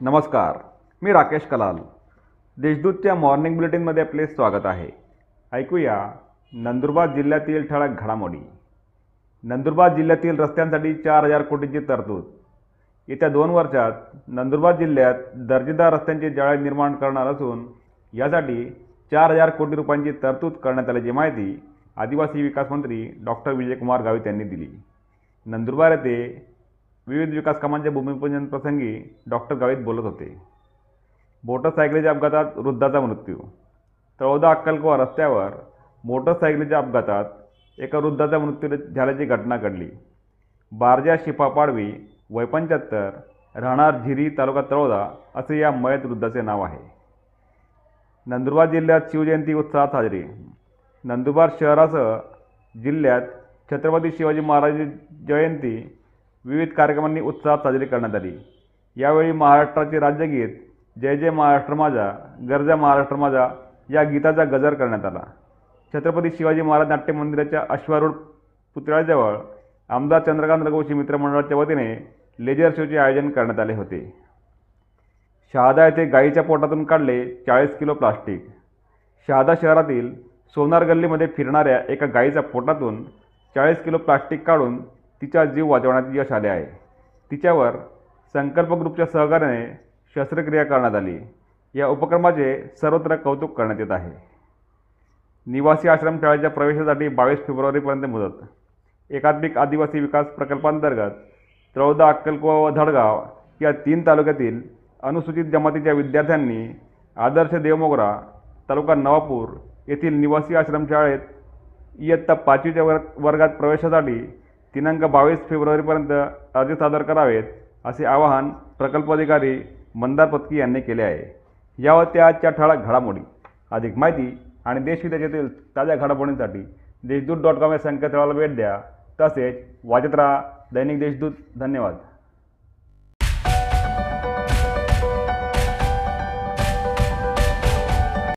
नमस्कार मी राकेश कलाल. देशदूतच्या मॉर्निंग बुलेटिनमध्ये आपले स्वागत आहे. ऐकूया नंदुरबार जिल्ह्यातील ठळक घडामोडी. नंदुरबार जिल्ह्यातील रस्त्यांसाठी चार हजार कोटींची तरतूद. येत्या दोन वर्षात नंदुरबार जिल्ह्यात दर्जेदार रस्त्यांचे जाळे निर्माण करणार असून यासाठी चार हजार कोटी रुपयांची तरतूद करण्यात आल्याची माहिती आदिवासी विकास मंत्री डॉक्टर विजयकुमार गावित यांनी दिली. नंदुरबार येथे विविध विकास कामांच्या भूमिपूजन प्रसंगी डॉक्टर गावित बोलत होते. मोटरसायकलीच्या अपघातात वृद्धाचा मृत्यू. तळोदा अक्कलकोवा रस्त्यावर मोटरसायकलीच्या अपघातात एका वृद्धाचा मृत्यू झाल्याची घटना घडली. बारजा शिपा पाडवी वय पंच्याहत्तर राहणार झिरी तालुका तळोदा असे या मयत वृद्धाचे नाव आहे. नंदुरबार जिल्ह्यात शिवजयंती उत्साहात साजरी. नंदुरबार शहरासह जिल्ह्यात छत्रपती शिवाजी महाराज जयंती विविध कार्यक्रमांनी उत्साहात साजरी करण्यात आली. यावेळी महाराष्ट्राचे राज्यगीत जय जय महाराष्ट्र माझा गरजा महाराष्ट्र माझा या गीताचा गजर करण्यात आला. छत्रपती शिवाजी महाराज नाट्य मंदिराच्या अश्वारूढ पुतळ्याजवळ आमदार चंद्रकांत रघुवंशी मित्रमंडळाच्या वतीने लेजर शोचे आयोजन करण्यात आले होते. शहादा येथे गायीच्या पोटातून काढले चाळीस किलो प्लास्टिक. शहादा शहरातील सोनार गल्लीमध्ये फिरणाऱ्या एका गायीच्या पोटातून चाळीस किलो प्लास्टिक काढून तिचा जीव वाचवण्यात यश आले आहे. तिच्यावर संकल्प ग्रुपच्या सहकार्याने शस्त्रक्रिया करण्यात आली. या उपक्रमाचे सर्वत्र कौतुक करण्यात येत आहे. निवासी आश्रमशाळेच्या प्रवेशासाठी बावीस फेब्रुवारीपर्यंत मुदत. एकात्मिक आदिवासी विकास प्रकल्पांतर्गत त्रौदा अक्कलकोवा व धडगाव या तीन तालुक्यातील अनुसूचित जमातीच्या विद्यार्थ्यांनी आदर्श देवमोगरा तालुका नवापूर येथील निवासी आश्रमशाळेत इयत्ता पाचवीच्या वर्ग वर्गात प्रवेशासाठी दिनांक बावीस फेब्रुवारीपर्यंत अर्ज सादर करावेत असे आवाहन प्रकल्प अधिकारी मंदार पत्की यांनी केले आहे. यावर त्या आजच्या ठळक घडामोडी अधिक माहिती आणि देशविदेशातील ताज्या घडामोडींसाठी देशदूत डॉट कॉम या संकेतस्थळाला भेट द्या. तसेच वाचत राहा दैनिक देशदूत. धन्यवाद.